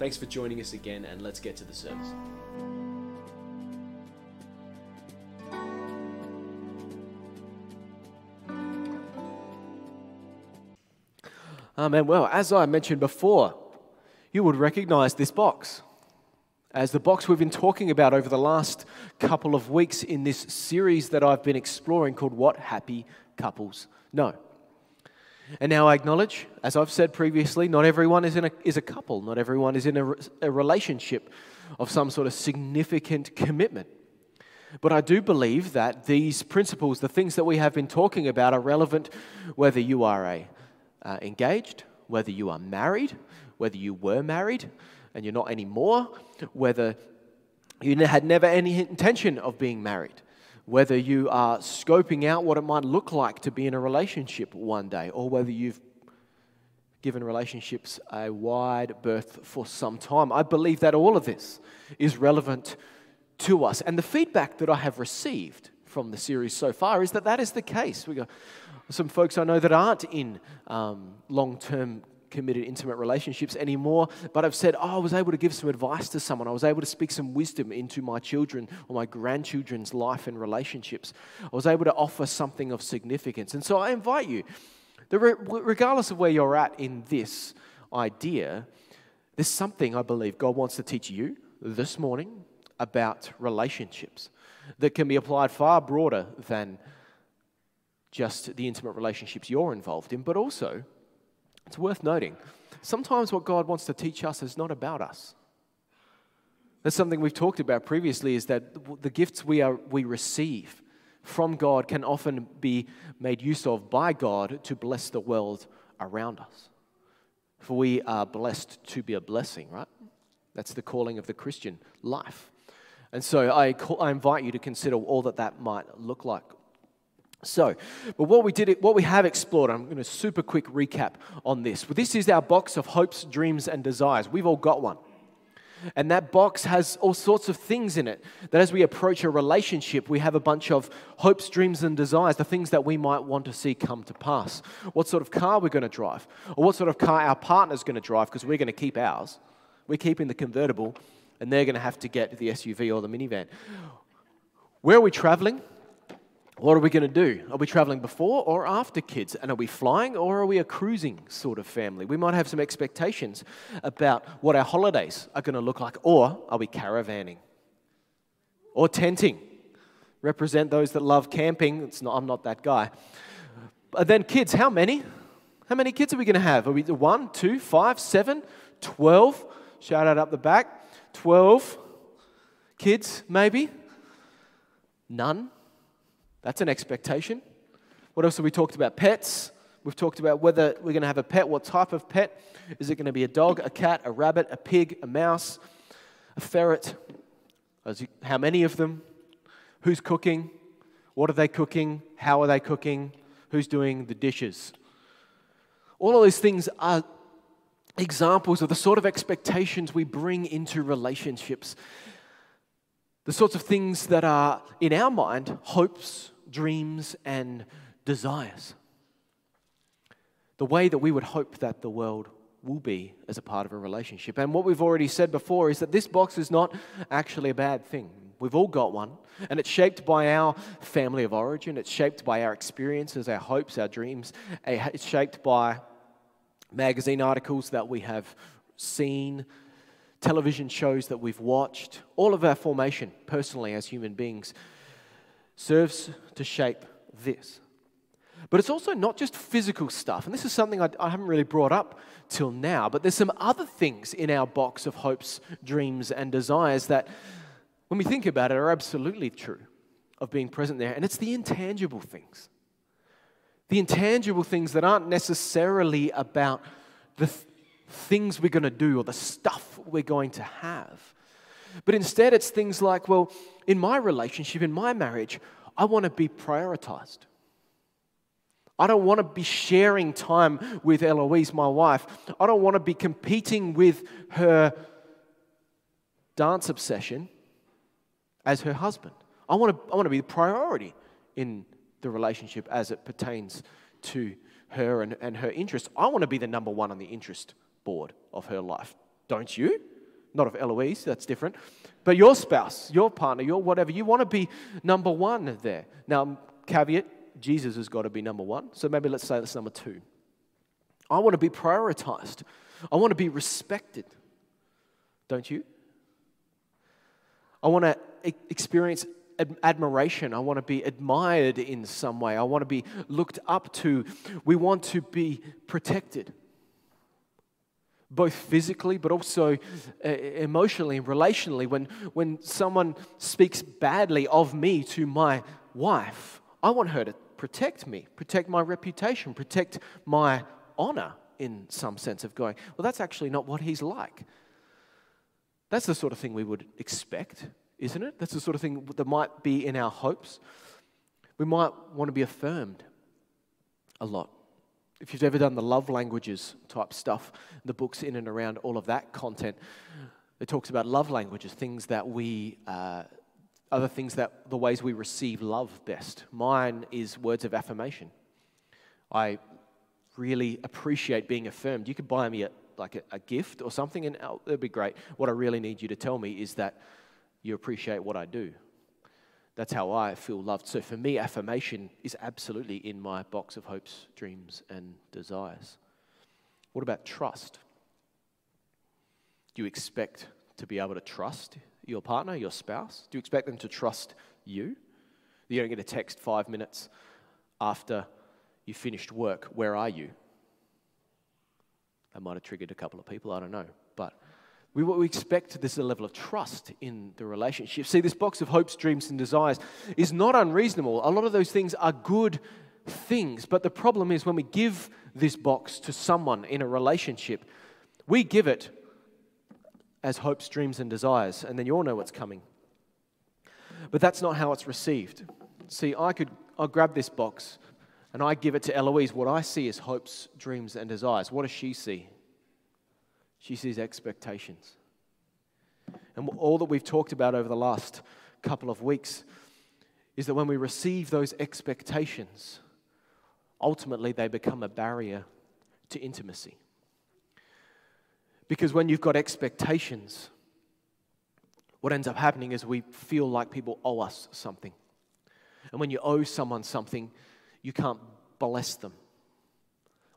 Thanks for joining us again, and let's get to the service. Amen. Well, as I mentioned before, you would recognize this box as the box we've been talking about over the last couple of weeks in this series that I've been exploring called What Happy Couples Know. And now I acknowledge, as I've said previously, not everyone is, in a, is a couple, not everyone is in a, a relationship of some sort of significant commitment. But I do believe that these principles, the things that we have been talking about, are relevant whether you are a, uh, engaged, whether you are married, whether you were married and you're not anymore, whether you had never any intention of being married, whether you are scoping out what it might look like to be in a relationship one day, or whether you've given relationships a wide berth for some time. I believe that all of this is relevant to us. And the feedback that I have received from the series so far is that that is the case. We got some folks I know that aren't in um, long term committed intimate relationships anymore, but I've said, oh, I was able to give some advice to someone. I was able to speak some wisdom into my children or my grandchildren's life and relationships. I was able to offer something of significance. And so I invite you, regardless of where you're at in this idea, there's something I believe God wants to teach you this morning about relationships that can be applied far broader than just the intimate relationships you're involved in, but also it's worth noting. Sometimes what God wants to teach us is not about us. That's something we've talked about previously is that the gifts we, are, we receive from God can often be made use of by God to bless the world around us. For we are blessed to be a blessing, right? That's the calling of the Christian life. And so I, call, I invite you to consider all that that might look like so, but what we did, what we have explored, I'm going to super quick recap on this. This is our box of hopes, dreams, and desires. We've all got one. And that box has all sorts of things in it that as we approach a relationship, we have a bunch of hopes, dreams, and desires, the things that we might want to see come to pass. What sort of car we're going to drive, or what sort of car our partner's going to drive, because we're going to keep ours. We're keeping the convertible, and they're going to have to get the SUV or the minivan. Where are we traveling? What are we going to do? Are we traveling before or after kids? And are we flying or are we a cruising sort of family? We might have some expectations about what our holidays are going to look like. Or are we caravanning? Or tenting? Represent those that love camping. Not, I'm not that guy. But then, kids, how many? How many kids are we going to have? Are we one, two, five, seven, twelve? Shout out up the back. Twelve kids, maybe? None? That's an expectation. What else have we talked about? Pets. We've talked about whether we're going to have a pet, what type of pet. Is it going to be a dog, a cat, a rabbit, a pig, a mouse, a ferret? How many of them? Who's cooking? What are they cooking? How are they cooking? Who's doing the dishes? All of these things are examples of the sort of expectations we bring into relationships the sorts of things that are, in our mind, hopes, dreams, and desires. The way that we would hope that the world will be as a part of a relationship. And what we've already said before is that this box is not actually a bad thing. We've all got one, and it's shaped by our family of origin, it's shaped by our experiences, our hopes, our dreams, it's shaped by magazine articles that we have seen, television shows that we've watched, all of our formation personally as human beings serves to shape this. But it's also not just physical stuff, and this is something I, I, haven't really brought up till now, but there's some other things in our box of hopes, dreams, and desires that, when we think about it, are absolutely true of being present there, and it's the intangible things. The intangible things that aren't necessarily about the things we're going to do or the stuff we're going to have. But instead, it's things like, well, in my relationship, in my marriage, I want to be prioritized. I don't want to be sharing time with Eloise, my wife. I don't want to be competing with her dance obsession as her husband. I want to, I want to be the priority in the relationship as it pertains to her and, and her interests. I want to be the number one on the interest board of her life. Don't you? Not of Eloise, that's different. But your spouse, your partner, your whatever, you want to be number one there. Now, caveat Jesus has got to be number one. So maybe let's say that's number two. I want to be prioritized, I want to be respected. Don't you? I want to experience admiration. I want to be admired in some way. I want to be looked up to. We want to be protected, both physically but also uh, emotionally and relationally. When, when someone speaks badly of me to my wife, I want her to protect me, protect my reputation, protect my honor in some sense of going, well, that's actually not what he's like. That's the sort of thing we would expect isn't it? That's the sort of thing that might be in our hopes. We might want to be affirmed a lot. If you've ever done the love languages type stuff, the books in and around all of that content, it talks about love languages, things that we, uh, other things that the ways we receive love best. Mine is words of affirmation. I really appreciate being affirmed. You could buy me a, like a, a gift or something, and oh, it'd be great. What I really need you to tell me is that you appreciate what I do. That's how I feel loved. So for me, affirmation is absolutely in my box of hopes, dreams, and desires. What about trust? Do you expect to be able to trust your partner, your spouse? Do you expect them to trust you? You don't get a text five minutes after you finished work, where are you? That might have triggered a couple of people, I don't know. But we, we expect this level of trust in the relationship. See, this box of hopes, dreams, and desires is not unreasonable. A lot of those things are good things, but the problem is when we give this box to someone in a relationship, we give it as hopes, dreams, and desires, and then you all know what's coming. But that's not how it's received. See, I could I grab this box and I give it to Eloise. What I see is hopes, dreams, and desires. What does she see? She sees expectations. And all that we've talked about over the last couple of weeks is that when we receive those expectations, ultimately they become a barrier to intimacy. Because when you've got expectations, what ends up happening is we feel like people owe us something. And when you owe someone something, you can't bless them.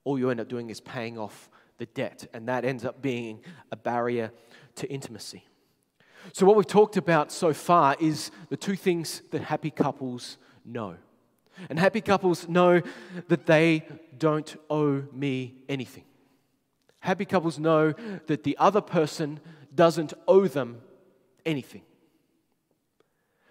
All you end up doing is paying off the debt, and that ends up being a barrier to intimacy. So, what we've talked about so far is the two things that happy couples know. And happy couples know that they don't owe me anything. Happy couples know that the other person doesn't owe them anything.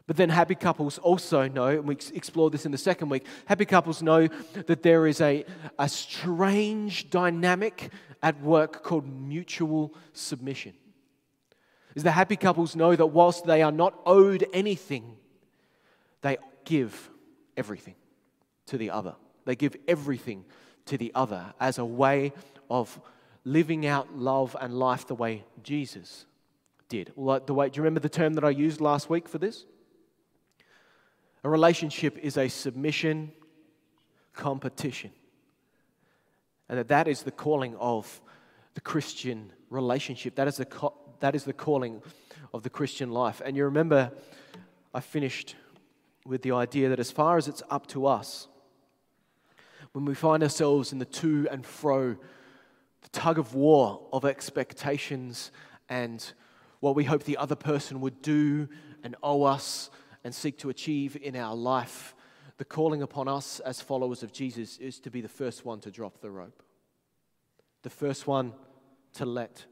But then happy couples also know, and we explored this in the second week, happy couples know that there is a, a strange dynamic at work called mutual submission. Is the happy couples know that whilst they are not owed anything, they give everything to the other. They give everything to the other as a way of living out love and life the way Jesus did. Like the way, do you remember the term that I used last week for this? A relationship is a submission competition. And that that is the calling of the Christian relationship. That is the, co- that is the calling of the Christian life. And you remember, I finished with the idea that as far as it's up to us, when we find ourselves in the to and fro, the tug of war of expectations and what we hope the other person would do and owe us and seek to achieve in our life, the calling upon us as followers of Jesus is to be the first one to drop the rope, the first one to let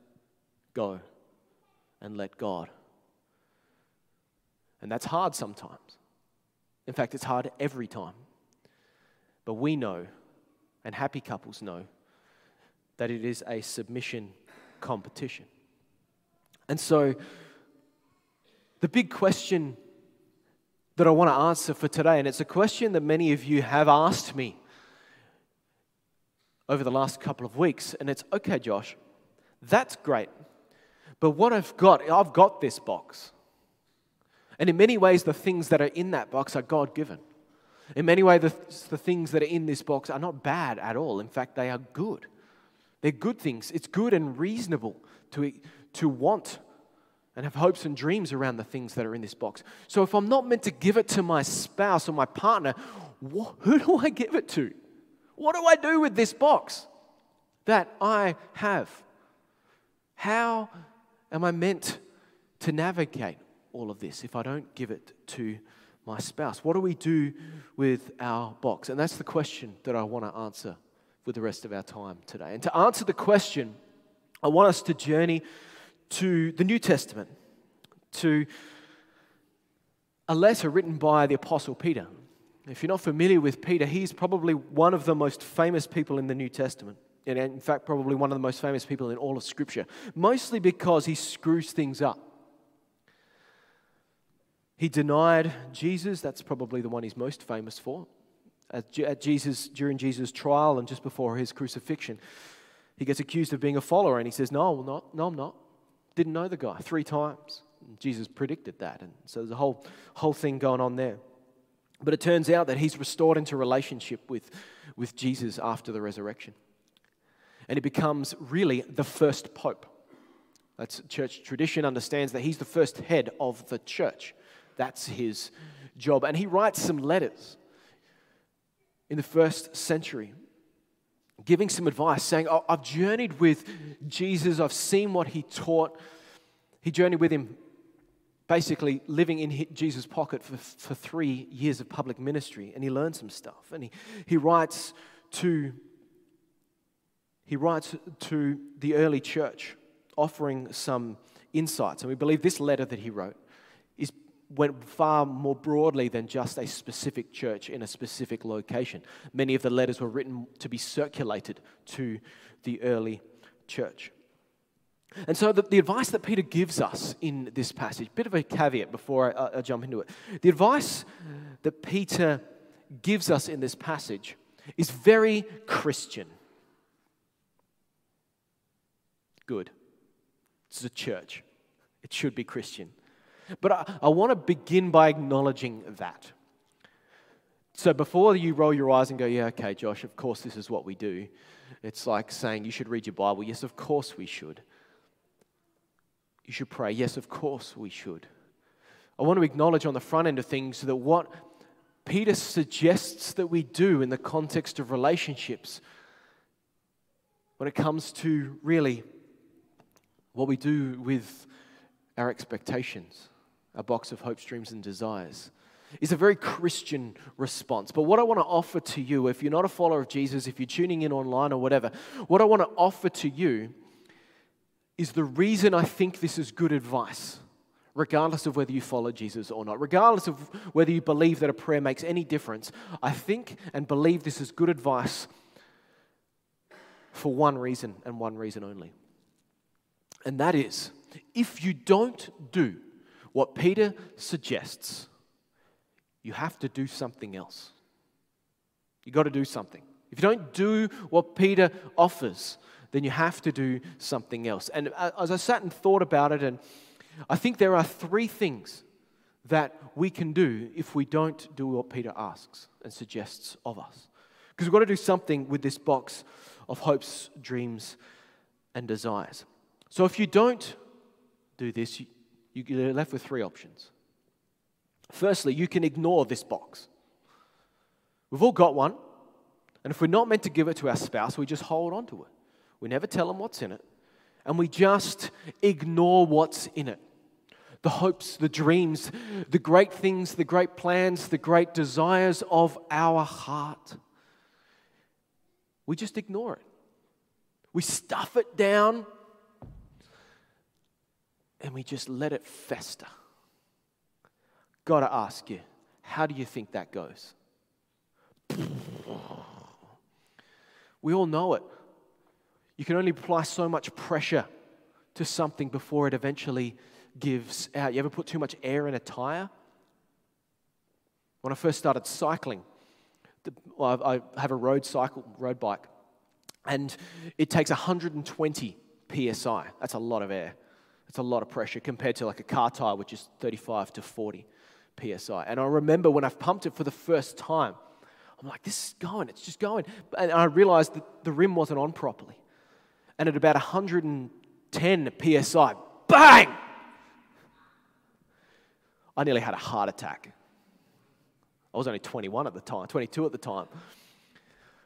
go and let God. And that's hard sometimes. In fact, it's hard every time. But we know, and happy couples know, that it is a submission competition. And so, the big question that I want to answer for today, and it's a question that many of you have asked me over the last couple of weeks, and it's okay, Josh, that's great. But what I've got, I've got this box. And in many ways, the things that are in that box are God given. In many ways, the, the things that are in this box are not bad at all. In fact, they are good. They're good things. It's good and reasonable to, to want and have hopes and dreams around the things that are in this box. So if I'm not meant to give it to my spouse or my partner, who do I give it to? What do I do with this box that I have? How am I meant to navigate all of this if I don't give it to my spouse? What do we do with our box? And that's the question that I want to answer with the rest of our time today. And to answer the question, I want us to journey to the New Testament, to a letter written by the Apostle Peter. If you're not familiar with Peter, he's probably one of the most famous people in the New Testament. And in fact, probably one of the most famous people in all of Scripture, mostly because he screws things up. He denied Jesus, that's probably the one he's most famous for. At Jesus, during Jesus' trial and just before his crucifixion, he gets accused of being a follower and he says, No, I'm not. No, I'm not. Didn't know the guy three times. Jesus predicted that. And so there's a whole, whole thing going on there. But it turns out that he's restored into relationship with, with Jesus after the resurrection. And he becomes really the first pope. That's church tradition, understands that he's the first head of the church. That's his job. And he writes some letters in the first century, giving some advice, saying, oh, I've journeyed with Jesus, I've seen what he taught. He journeyed with him, basically living in Jesus' pocket for, for three years of public ministry, and he learned some stuff. And he, he writes to he writes to the early church, offering some insights. And we believe this letter that he wrote went far more broadly than just a specific church in a specific location. Many of the letters were written to be circulated to the early church. And so, the, the advice that Peter gives us in this passage, bit of a caveat before I, I jump into it. The advice that Peter gives us in this passage is very Christian. Good. It's a church, it should be Christian. But I, I want to begin by acknowledging that. So before you roll your eyes and go, yeah, okay, Josh, of course this is what we do, it's like saying you should read your Bible. Yes, of course we should. You should pray. Yes, of course we should. I want to acknowledge on the front end of things that what Peter suggests that we do in the context of relationships, when it comes to really what we do with our expectations, a box of hopes, dreams, and desires is a very Christian response. But what I want to offer to you, if you're not a follower of Jesus, if you're tuning in online or whatever, what I want to offer to you is the reason I think this is good advice, regardless of whether you follow Jesus or not, regardless of whether you believe that a prayer makes any difference. I think and believe this is good advice for one reason and one reason only. And that is if you don't do what Peter suggests, you have to do something else. You've got to do something. If you don't do what Peter offers, then you have to do something else. And uh, as I sat and thought about it, and I think there are three things that we can do if we don't do what Peter asks and suggests of us. Because we've got to do something with this box of hopes, dreams, and desires. So if you don't do this, you're left with three options. Firstly, you can ignore this box. We've all got one, and if we're not meant to give it to our spouse, we just hold on to it. We never tell them what's in it, and we just ignore what's in it. The hopes, the dreams, the great things, the great plans, the great desires of our heart. We just ignore it. We stuff it down and we just let it fester. Got to ask you, how do you think that goes? We all know it. You can only apply so much pressure to something before it eventually gives out. You ever put too much air in a tire? When I first started cycling, the, well, I have a road cycle, road bike, and it takes 120 psi. That's a lot of air. That's a lot of pressure compared to like a car tire, which is 35 to 40 psi. And I remember when I've pumped it for the first time, I'm like, this is going, it's just going. And I realized that the rim wasn't on properly. And at about 110 psi, bang! I nearly had a heart attack. I was only 21 at the time, 22 at the time.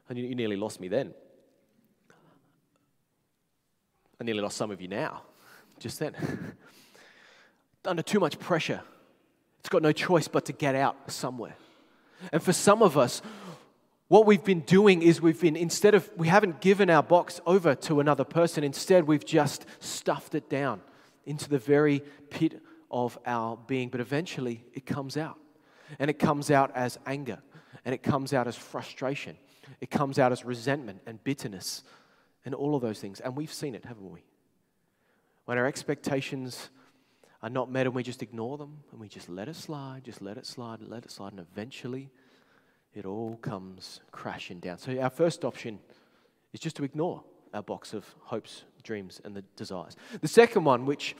And you nearly lost me then. I nearly lost some of you now, just then. Under too much pressure. It's got no choice but to get out somewhere. And for some of us, what we've been doing is we've been, instead of, we haven't given our box over to another person, instead we've just stuffed it down into the very pit of our being. But eventually it comes out. And it comes out as anger. And it comes out as frustration. It comes out as resentment and bitterness and all of those things. And we've seen it, haven't we? When our expectations are not met and we just ignore them and we just let it slide, just let it slide let it slide, and eventually it all comes crashing down. So, our first option is just to ignore our box of hopes, dreams, and the desires. The second one, which,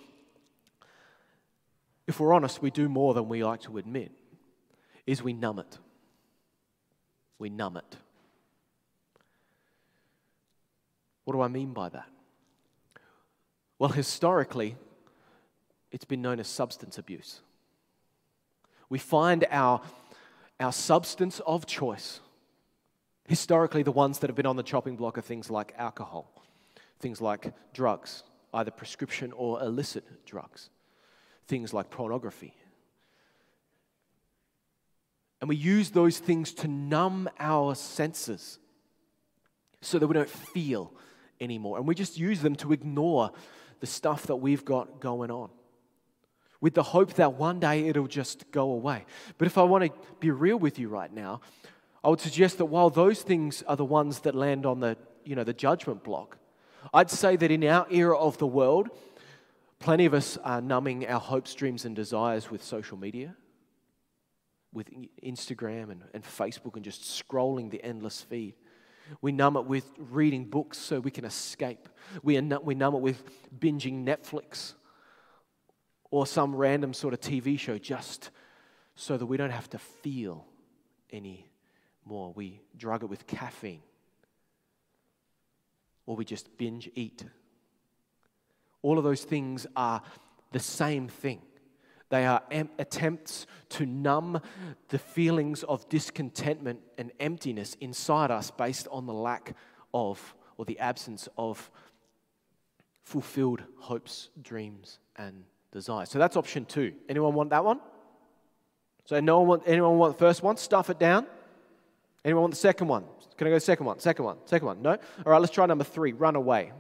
if we're honest, we do more than we like to admit, is we numb it. We numb it. What do I mean by that? Well, historically, it's been known as substance abuse. We find our, our substance of choice, historically, the ones that have been on the chopping block are things like alcohol, things like drugs, either prescription or illicit drugs, things like pornography. And we use those things to numb our senses so that we don't feel anymore. And we just use them to ignore the stuff that we've got going on with the hope that one day it'll just go away. But if I want to be real with you right now, I would suggest that while those things are the ones that land on the, you know, the judgment block, I'd say that in our era of the world, plenty of us are numbing our hopes, dreams, and desires with social media, with Instagram and, and Facebook, and just scrolling the endless feed. We numb it with reading books so we can escape. We, we numb it with binging Netflix or some random sort of TV show just so that we don't have to feel any more. We drug it with caffeine or we just binge eat. All of those things are the same thing. They are attempts to numb the feelings of discontentment and emptiness inside us based on the lack of or the absence of fulfilled hopes, dreams, and desires. So that's option two. Anyone want that one? So no one want, anyone want the first one? Stuff it down. Anyone want the second one? Can I go second one? Second one? Second one? No? All right, let's try number three run away.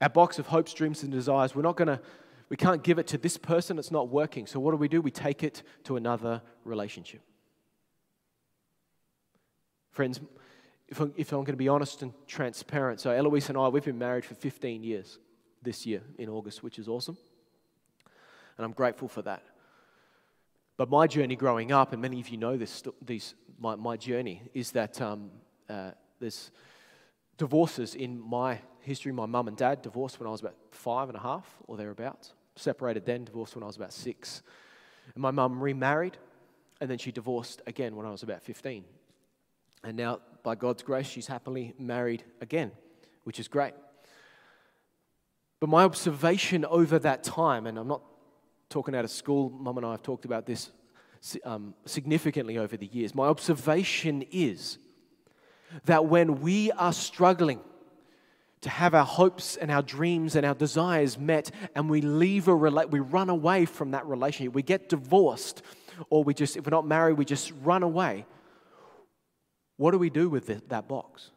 Our box of hopes, dreams, and desires, we're not going to we can't give it to this person, it's not working. So what do we do? We take it to another relationship. Friends, if I'm, if I'm going to be honest and transparent, so Eloise and I, we've been married for 15 years this year in August, which is awesome. And I'm grateful for that. But my journey growing up, and many of you know this, these, my, my journey, is that um, uh, there's divorces in my history. My mum and dad divorced when I was about five and a half or thereabouts separated then, divorced when I was about six. And my mum remarried, and then she divorced again when I was about 15. And now, by God's grace, she's happily married again, which is great. But my observation over that time, and I'm not talking out of school, mum and I have talked about this um, significantly over the years. My observation is that when we are struggling to have our hopes and our dreams and our desires met and we leave a rela- we run away from that relationship. We get divorced or we just if we're not married we just run away. What do we do with the, that box?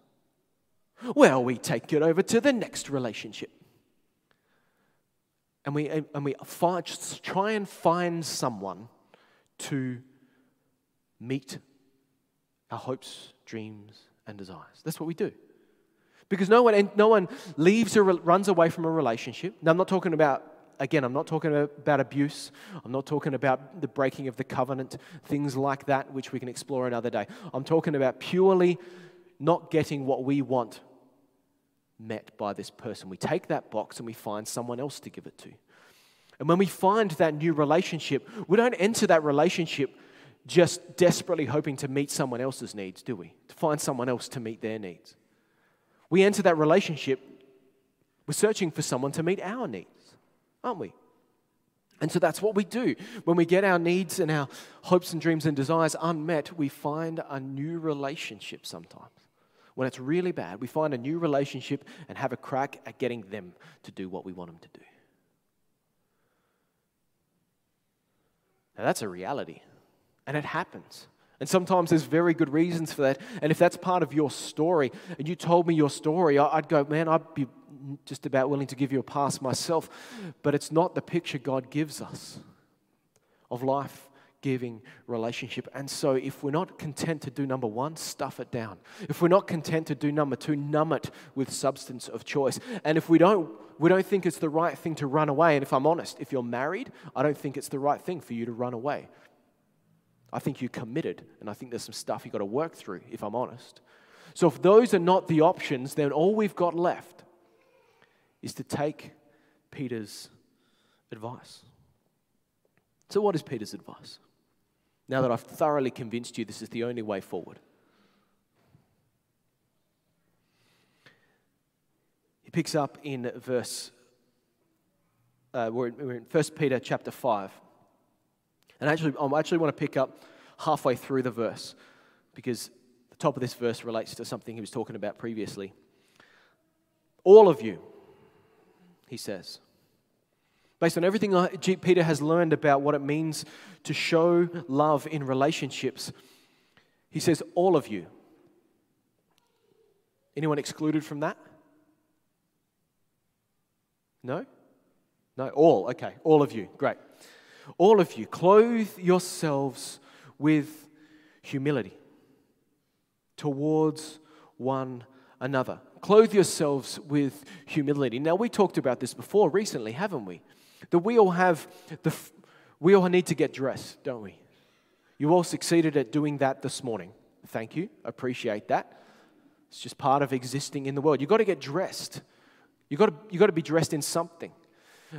Well we take it over to the next relationship. And we and we find, try and find someone to meet our hopes dreams and desires. That's what we do Because no one, no one leaves or runs away from a relationship. Now, I'm not talking about, again, I'm not talking about abuse. I'm not talking about the breaking of the covenant, things like that, which we can explore another day. I'm talking about purely not getting what we want met by this person. We take that box and we find someone else to give it to. And when we find that new relationship, we don't enter that relationship just desperately hoping to meet someone else's needs, do we? To find someone else to meet their needs. We enter that relationship, we're searching for someone to meet our needs, aren't we? And so that's what we do. When we get our needs and our hopes and dreams and desires unmet, we find a new relationship sometimes. When it's really bad, we find a new relationship and have a crack at getting them to do what we want them to do. Now, that's a reality, and it happens. And sometimes there's very good reasons for that. And if that's part of your story, and you told me your story, I'd go, man, I'd be just about willing to give you a pass myself. But it's not the picture God gives us of life giving relationship. And so, if we're not content to do number one, stuff it down. If we're not content to do number two, numb it with substance of choice. And if we don't, we don't think it's the right thing to run away. And if I'm honest, if you're married, I don't think it's the right thing for you to run away. I think you're committed, and I think there's some stuff you've got to work through, if I'm honest. So, if those are not the options, then all we've got left is to take Peter's advice. So, what is Peter's advice? now that I've thoroughly convinced you this is the only way forward. He picks up in verse, uh, we're, in, we're in 1 Peter chapter 5. And actually, um, I actually want to pick up halfway through the verse because the top of this verse relates to something he was talking about previously. All of you, he says, based on everything Peter has learned about what it means to show love in relationships, he says, All of you. Anyone excluded from that? No? No, all. Okay, all of you. Great. All of you, clothe yourselves with humility towards one another. Clothe yourselves with humility. Now, we talked about this before recently, haven't we? That we all have the, we all need to get dressed, don't we? You all succeeded at doing that this morning. Thank you. Appreciate that. It's just part of existing in the world. You've got to get dressed. You've got to, you've got to be dressed in something.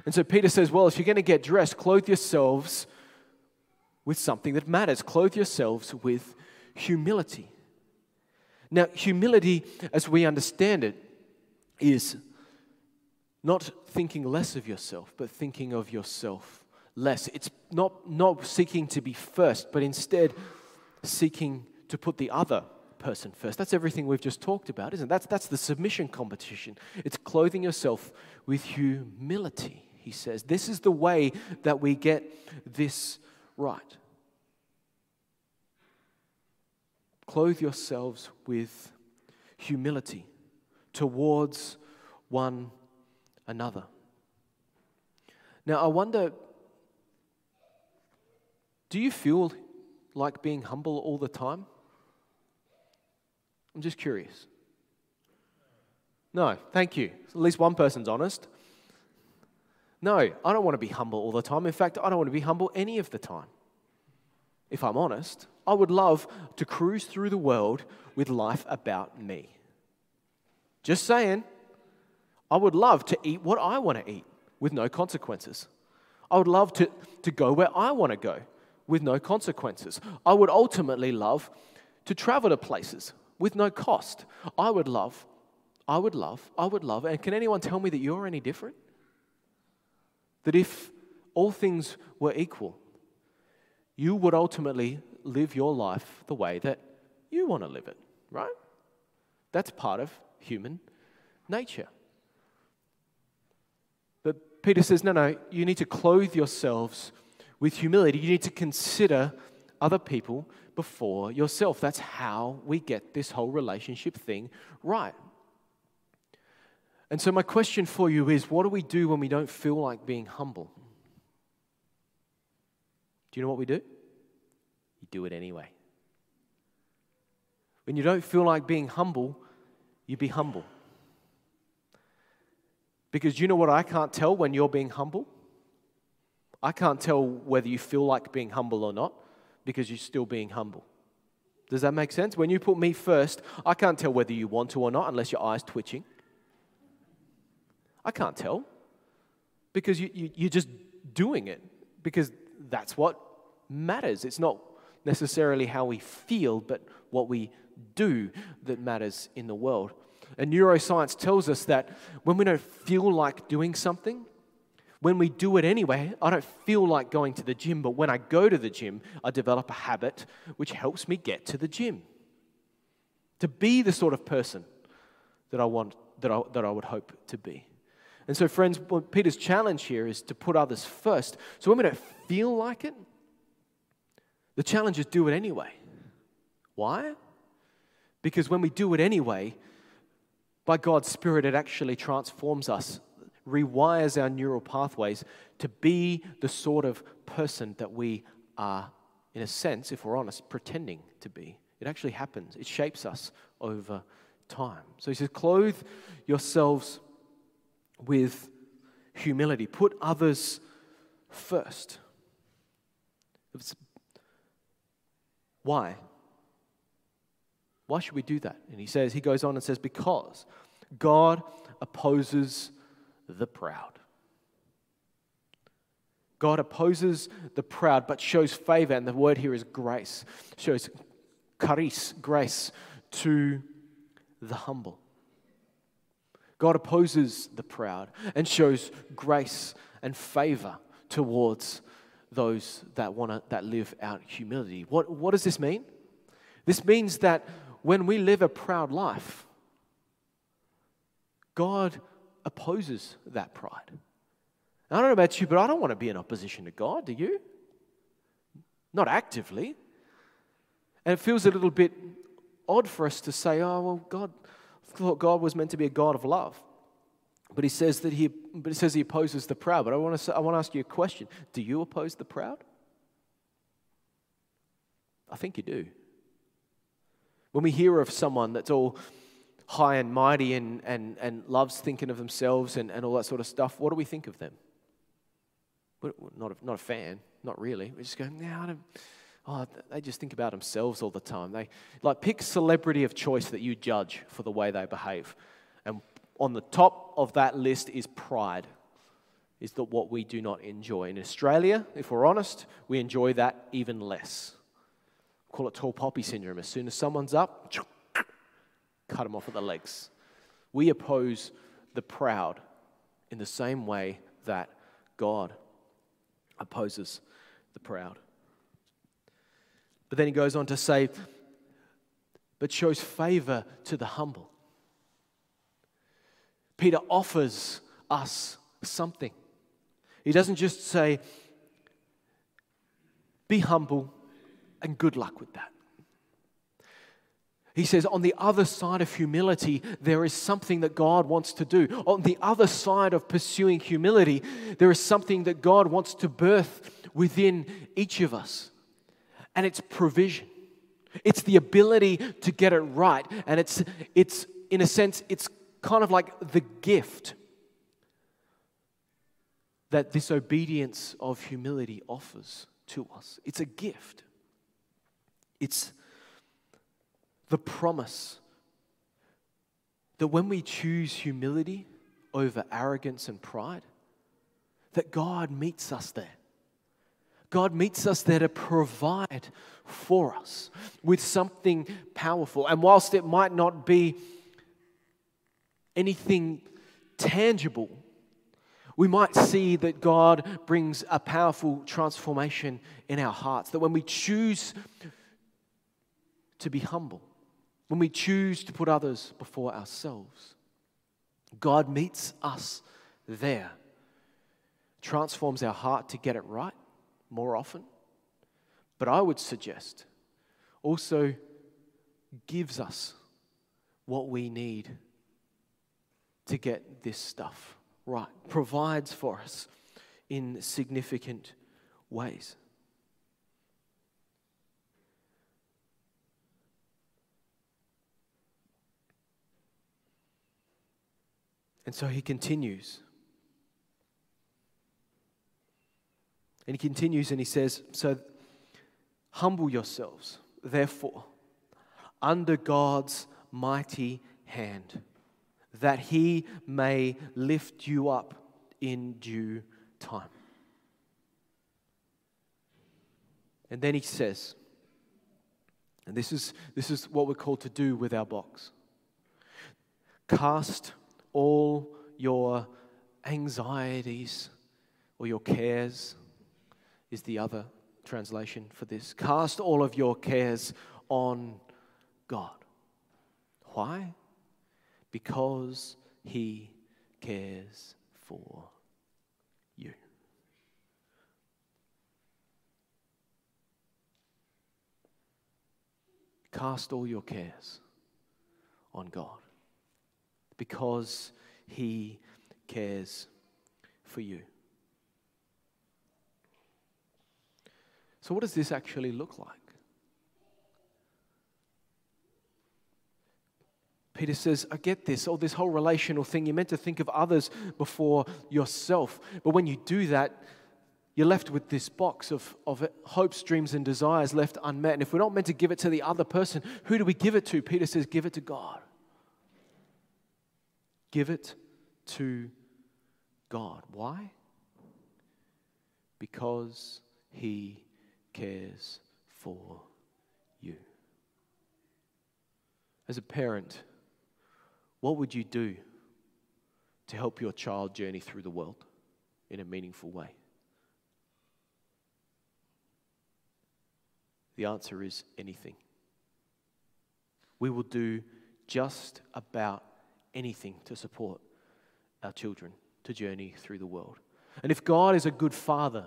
And so Peter says, well, if you're going to get dressed, clothe yourselves with something that matters. Clothe yourselves with humility. Now, humility, as we understand it, is not thinking less of yourself, but thinking of yourself less. It's not, not seeking to be first, but instead seeking to put the other person first. That's everything we've just talked about, isn't it? That's, that's the submission competition. It's clothing yourself with humility, he says. This is the way that we get this right. Clothe yourselves with humility towards one another. Now, I wonder do you feel like being humble all the time? I'm just curious. No, thank you. At least one person's honest. No, I don't want to be humble all the time. In fact, I don't want to be humble any of the time. If I'm honest, I would love to cruise through the world with life about me. Just saying. I would love to eat what I want to eat with no consequences. I would love to, to go where I want to go with no consequences. I would ultimately love to travel to places with no cost. I would love, I would love, I would love, and can anyone tell me that you're any different? That if all things were equal, you would ultimately live your life the way that you want to live it, right? That's part of human nature. But Peter says, no, no, you need to clothe yourselves with humility. You need to consider other people before yourself. That's how we get this whole relationship thing right. And so, my question for you is what do we do when we don't feel like being humble? Do you know what we do? You do it anyway. When you don't feel like being humble, you be humble. Because you know what I can't tell when you're being humble? I can't tell whether you feel like being humble or not because you're still being humble. Does that make sense? When you put me first, I can't tell whether you want to or not unless your eye's twitching. I can't tell because you, you, you're just doing it because that's what matters. It's not necessarily how we feel, but what we do that matters in the world. And neuroscience tells us that when we don't feel like doing something, when we do it anyway, I don't feel like going to the gym, but when I go to the gym, I develop a habit which helps me get to the gym. To be the sort of person that I want, that I, that I would hope to be. And so, friends, Peter's challenge here is to put others first. So when we don't feel like it, the challenge is do it anyway. Why? Because when we do it anyway, by God's Spirit, it actually transforms us, rewires our neural pathways to be the sort of person that we are, in a sense, if we're honest, pretending to be. It actually happens, it shapes us over time. So he says, clothe yourselves with humility, put others first. Why? Why should we do that? And he says, he goes on and says, because God opposes the proud. God opposes the proud, but shows favor, and the word here is grace. Shows charis, grace, to the humble. God opposes the proud and shows grace and favor towards those that want to that live out humility. What, what does this mean? This means that when we live a proud life, God opposes that pride. I don't know about you, but I don't want to be in opposition to God, do you? Not actively. And it feels a little bit odd for us to say, oh, well, God thought God was meant to be a God of love. But he says that he, but he says he opposes the proud. But I want to, I want to ask you a question: Do you oppose the proud? I think you do. When we hear of someone that's all high and mighty and, and, and loves thinking of themselves and, and all that sort of stuff, what do we think of them? We're not a, not a fan, not really. We just go, no, oh, they just think about themselves all the time. They like pick celebrity of choice that you judge for the way they behave. And on the top of that list is pride. Is that what we do not enjoy? In Australia, if we're honest, we enjoy that even less. Call it tall poppy syndrome. As soon as someone's up, cut them off at the legs. We oppose the proud in the same way that God opposes the proud. But then he goes on to say, but shows favor to the humble. Peter offers us something. He doesn't just say, be humble, and good luck with that. He says, on the other side of humility, there is something that God wants to do. On the other side of pursuing humility, there is something that God wants to birth within each of us. And it's provision. It's the ability to get it right. And it's, it's in a sense, it's kind of like the gift that this obedience of humility offers to us. It's a gift. It's the promise that when we choose humility over arrogance and pride, that God meets us there. God meets us there to provide for us with something powerful. And whilst it might not be anything tangible, we might see that God brings a powerful transformation in our hearts. That when we choose to be humble, when we choose to put others before ourselves, God meets us there, transforms our heart to get it right more often. But I would suggest also gives us what we need to get this stuff right, provides for us in significant ways. And so he continues. And he continues and he says, So humble yourselves, therefore, under God's mighty hand, that he may lift you up in due time. And then he says, and this is, this is what we're called to do with our box cast all your anxieties or your cares, is the other translation for this. Cast all of your cares on God. Why? Because He cares for you. Cast all your cares on God because He cares for you. So, what does this actually look like? Peter says, I get this, oh, this whole relational thing. You're meant to think of others before yourself. But when you do that, you're left with this box of, of hopes, dreams, and desires left unmet. And if we're not meant to give it to the other person, who do we give it to? Peter says, give it to God. Give it to God. Why? Because He cares for you. As a parent, what would you do to help your child journey through the world in a meaningful way? The answer is anything. We will do just about anything to support our children to journey through the world. And if God is a good father,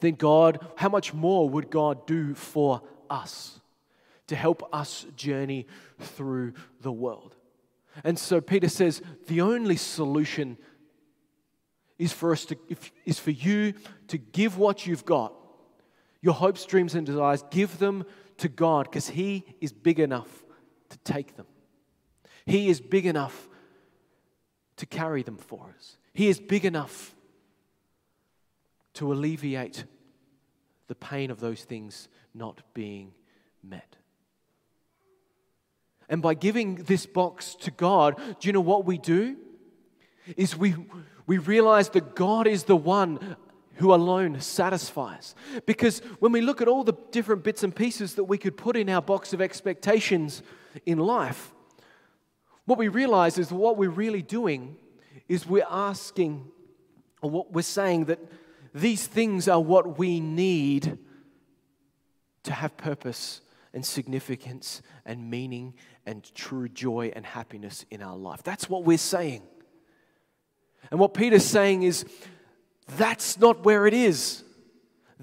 then God, how much more would God do for us to help us journey through the world? And so Peter says the only solution is for us to is for you to give what you've got, your hopes, dreams, and desires, give them to God because He is big enough to take them. He is big enough to carry them for us. He is big enough to alleviate the pain of those things not being met. And by giving this box to God, do you know what we do? Is we, we realize that God is the one who alone satisfies. Because when we look at all the different bits and pieces that we could put in our box of expectations in life, what we realize is what we're really doing is we're asking, or what we're saying that these things are what we need to have purpose and significance and meaning and true joy and happiness in our life. That's what we're saying. And what Peter's saying is that's not where it is.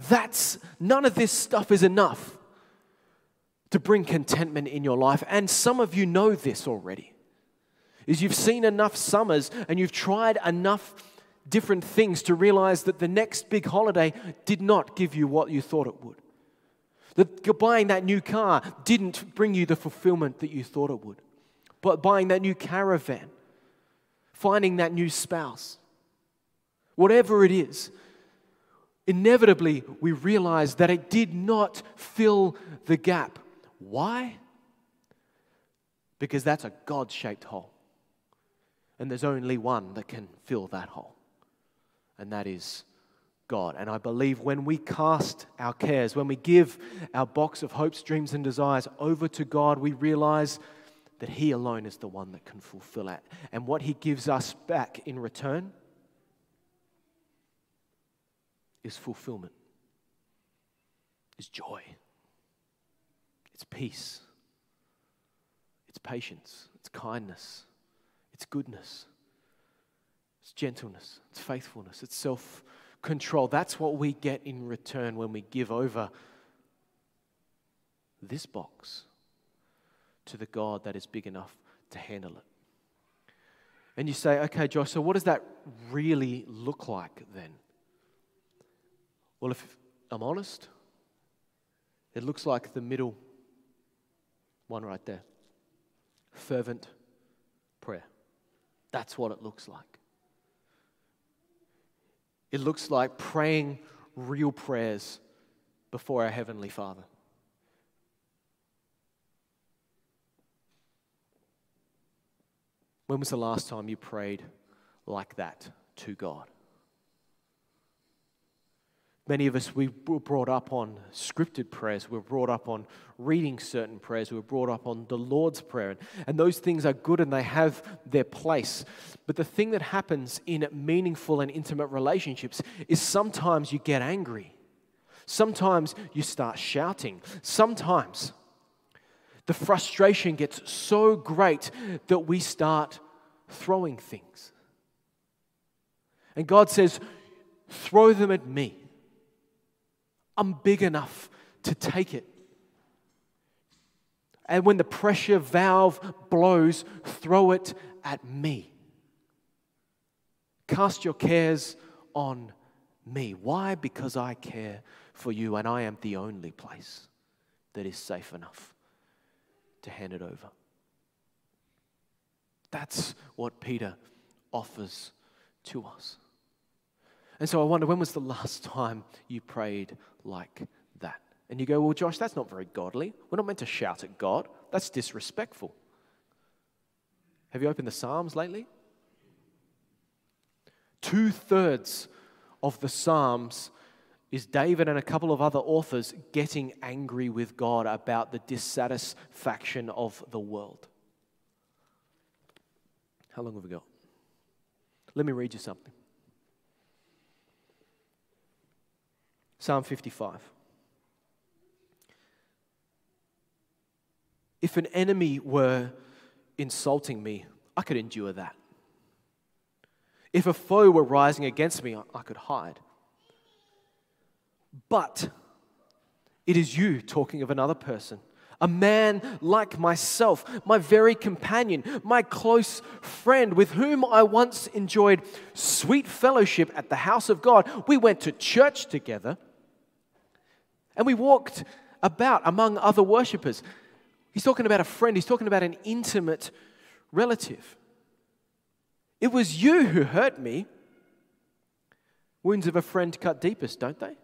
That's none of this stuff is enough to bring contentment in your life. And some of you know this already. Is you've seen enough summers and you've tried enough different things to realize that the next big holiday did not give you what you thought it would. That buying that new car didn't bring you the fulfillment that you thought it would. But buying that new caravan, finding that new spouse, whatever it is, inevitably we realize that it did not fill the gap. Why? Because that's a God shaped hole. And there's only one that can fill that hole and that is God. And I believe when we cast our cares, when we give our box of hopes, dreams, and desires over to God, we realize that He alone is the one that can fulfill it. And what He gives us back in return is fulfillment, is joy, it's peace, it's patience, it's kindness, it's goodness. It's gentleness, it's faithfulness, it's self control. That's what we get in return when we give over this box to the God that is big enough to handle it. And you say, okay, Josh, so what does that really look like then? Well, if I'm honest, it looks like the middle one right there fervent prayer. That's what it looks like. It looks like praying real prayers before our Heavenly Father. When was the last time you prayed like that to God? Many of us, we were brought up on scripted prayers. We were brought up on reading certain prayers. We were brought up on the Lord's Prayer. And those things are good and they have their place. But the thing that happens in meaningful and intimate relationships is sometimes you get angry. Sometimes you start shouting. Sometimes the frustration gets so great that we start throwing things. And God says, throw them at me. I'm big enough to take it. And when the pressure valve blows, throw it at me. Cast your cares on me. Why? Because I care for you and I am the only place that is safe enough to hand it over. That's what Peter offers to us. And so I wonder when was the last time you prayed like that? And you go, Well, Josh, that's not very godly. We're not meant to shout at God, that's disrespectful. Have you opened the Psalms lately? Two thirds of the Psalms is David and a couple of other authors getting angry with God about the dissatisfaction of the world. How long have we got? Let me read you something. Psalm 55. If an enemy were insulting me, I could endure that. If a foe were rising against me, I could hide. But it is you talking of another person, a man like myself, my very companion, my close friend, with whom I once enjoyed sweet fellowship at the house of God. We went to church together. And we walked about among other worshippers. He's talking about a friend, he's talking about an intimate relative. It was you who hurt me. Wounds of a friend cut deepest, don't they?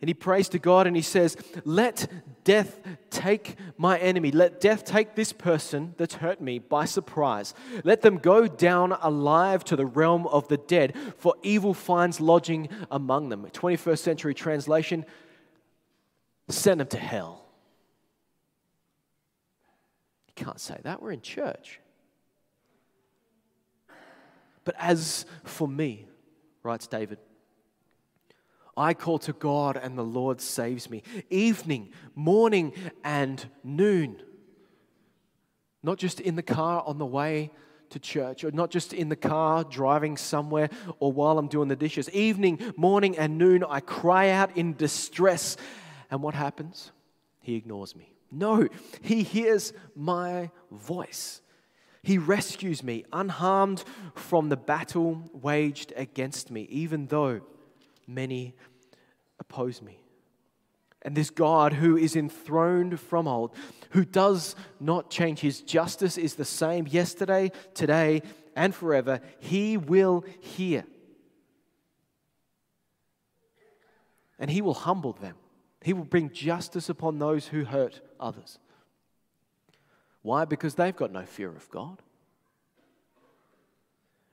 And he prays to God and he says, Let death take my enemy. Let death take this person that's hurt me by surprise. Let them go down alive to the realm of the dead, for evil finds lodging among them. 21st century translation send them to hell. You can't say that. We're in church. But as for me, writes David, I call to God and the Lord saves me. Evening, morning, and noon. Not just in the car on the way to church, or not just in the car driving somewhere, or while I'm doing the dishes. Evening, morning, and noon, I cry out in distress. And what happens? He ignores me. No, he hears my voice. He rescues me unharmed from the battle waged against me, even though many oppose me. And this God who is enthroned from old, who does not change, his justice is the same yesterday, today, and forever. He will hear. And he will humble them. He will bring justice upon those who hurt others. Why? Because they've got no fear of God.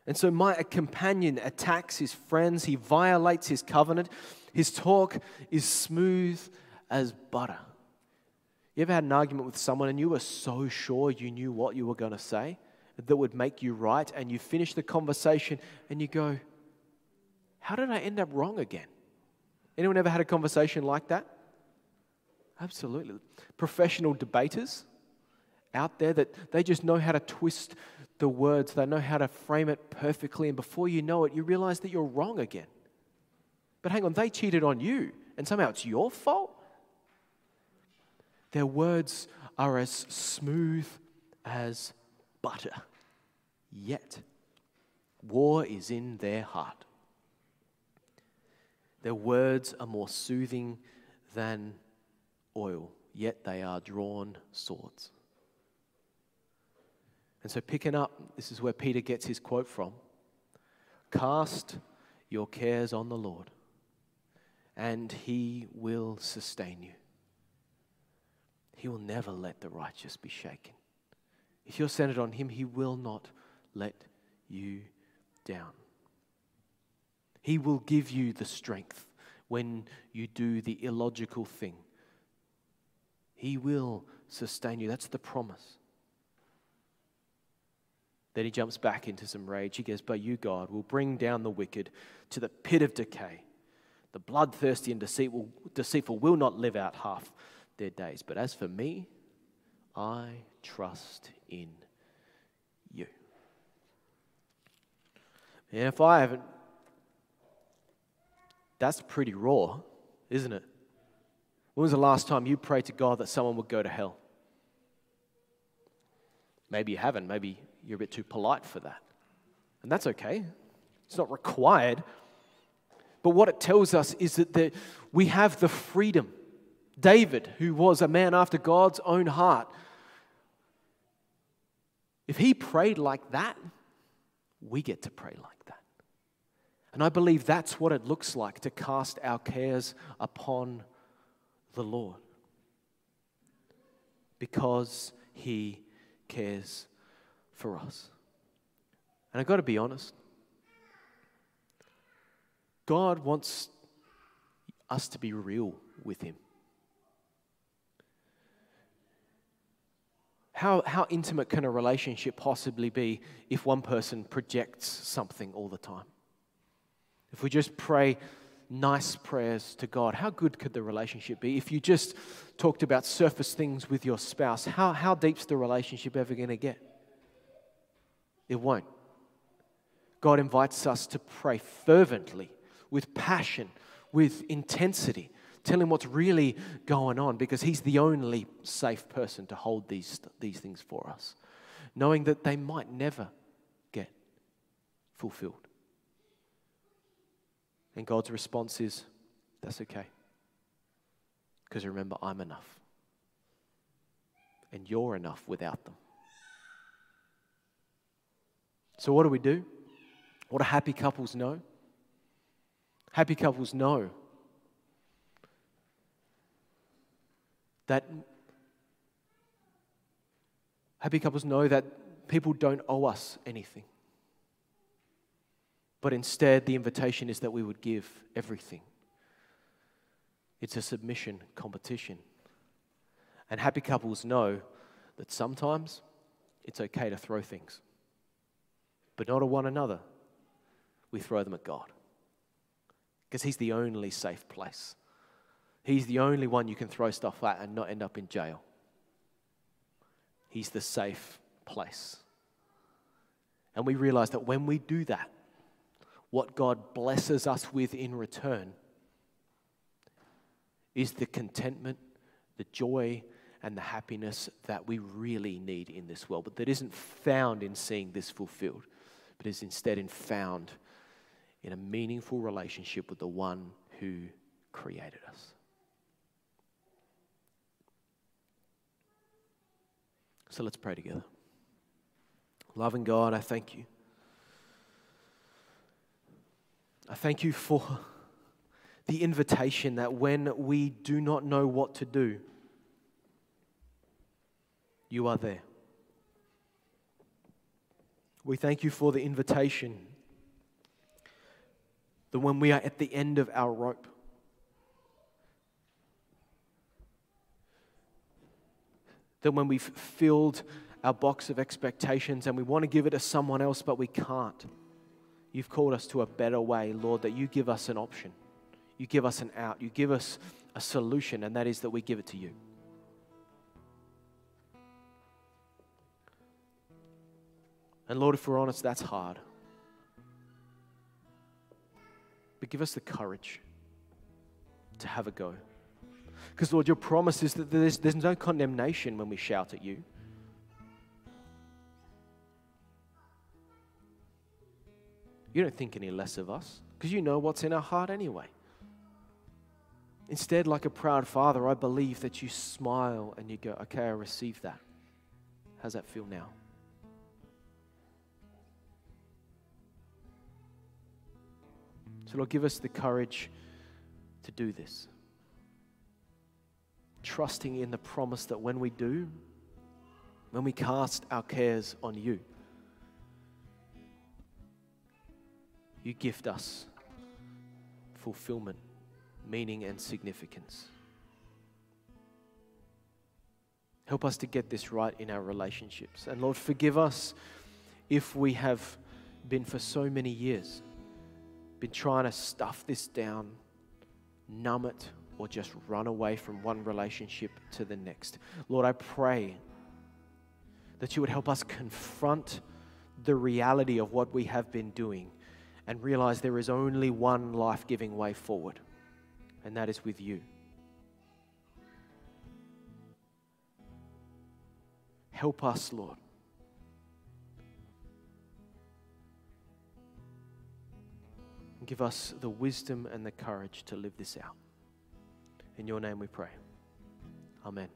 And so my companion attacks his friends, he violates his covenant. His talk is smooth as butter. You ever had an argument with someone and you were so sure you knew what you were going to say that would make you right, and you finish the conversation and you go, How did I end up wrong again? Anyone ever had a conversation like that? Absolutely. Professional debaters out there that they just know how to twist the words, they know how to frame it perfectly, and before you know it, you realize that you're wrong again. But hang on, they cheated on you, and somehow it's your fault? Their words are as smooth as butter, yet war is in their heart. Their words are more soothing than oil, yet they are drawn swords. And so, picking up, this is where Peter gets his quote from Cast your cares on the Lord, and he will sustain you. He will never let the righteous be shaken. If you're centered on him, he will not let you down. He will give you the strength when you do the illogical thing. He will sustain you. That's the promise. Then he jumps back into some rage. He goes, But you, God, will bring down the wicked to the pit of decay. The bloodthirsty and deceitful, deceitful will not live out half their days. But as for me, I trust in you. And if I haven't, that's pretty raw, isn't it? When was the last time you prayed to God that someone would go to hell? Maybe you haven't. Maybe you're a bit too polite for that. And that's okay, it's not required. But what it tells us is that the, we have the freedom. David, who was a man after God's own heart, if he prayed like that, we get to pray like that. And I believe that's what it looks like to cast our cares upon the Lord because he cares for us. And I've got to be honest. God wants us to be real with Him. How, how intimate can a relationship possibly be if one person projects something all the time? If we just pray nice prayers to God, how good could the relationship be? If you just talked about surface things with your spouse, how, how deep's the relationship ever going to get? It won't. God invites us to pray fervently, with passion, with intensity. Tell him what's really going on because he's the only safe person to hold these, these things for us, knowing that they might never get fulfilled. And God's response is, That's okay. Because remember, I'm enough. And you're enough without them. So, what do we do? What do happy couples know? Happy couples know that happy couples know that people don't owe us anything. But instead, the invitation is that we would give everything. It's a submission competition. And happy couples know that sometimes it's okay to throw things but not at one another. We throw them at God because He's the only safe place. He's the only one you can throw stuff at and not end up in jail. He's the safe place. And we realize that when we do that, what God blesses us with in return is the contentment, the joy, and the happiness that we really need in this world, but that isn't found in seeing this fulfilled but is instead found in a meaningful relationship with the one who created us. So let's pray together. Loving God, I thank you. I thank you for the invitation that when we do not know what to do, you are there. We thank you for the invitation that when we are at the end of our rope, that when we've filled our box of expectations and we want to give it to someone else, but we can't, you've called us to a better way, Lord, that you give us an option. You give us an out. You give us a solution, and that is that we give it to you. And Lord, if we're honest, that's hard. But give us the courage to have a go. Because, Lord, your promise is that there's, there's no condemnation when we shout at you. You don't think any less of us because you know what's in our heart anyway. Instead, like a proud father, I believe that you smile and you go, okay, I receive that. How's that feel now? So, Lord, give us the courage to do this. Trusting in the promise that when we do, when we cast our cares on you, you gift us fulfillment, meaning, and significance. Help us to get this right in our relationships. And Lord, forgive us if we have been for so many years been trying to stuff this down, numb it, or just run away from one relationship to the next. Lord, I pray that you would help us confront the reality of what we have been doing and realize there is only one life giving way forward, and that is with you. Help us, Lord. Give us the wisdom and the courage to live this out. In your name we pray. Amen.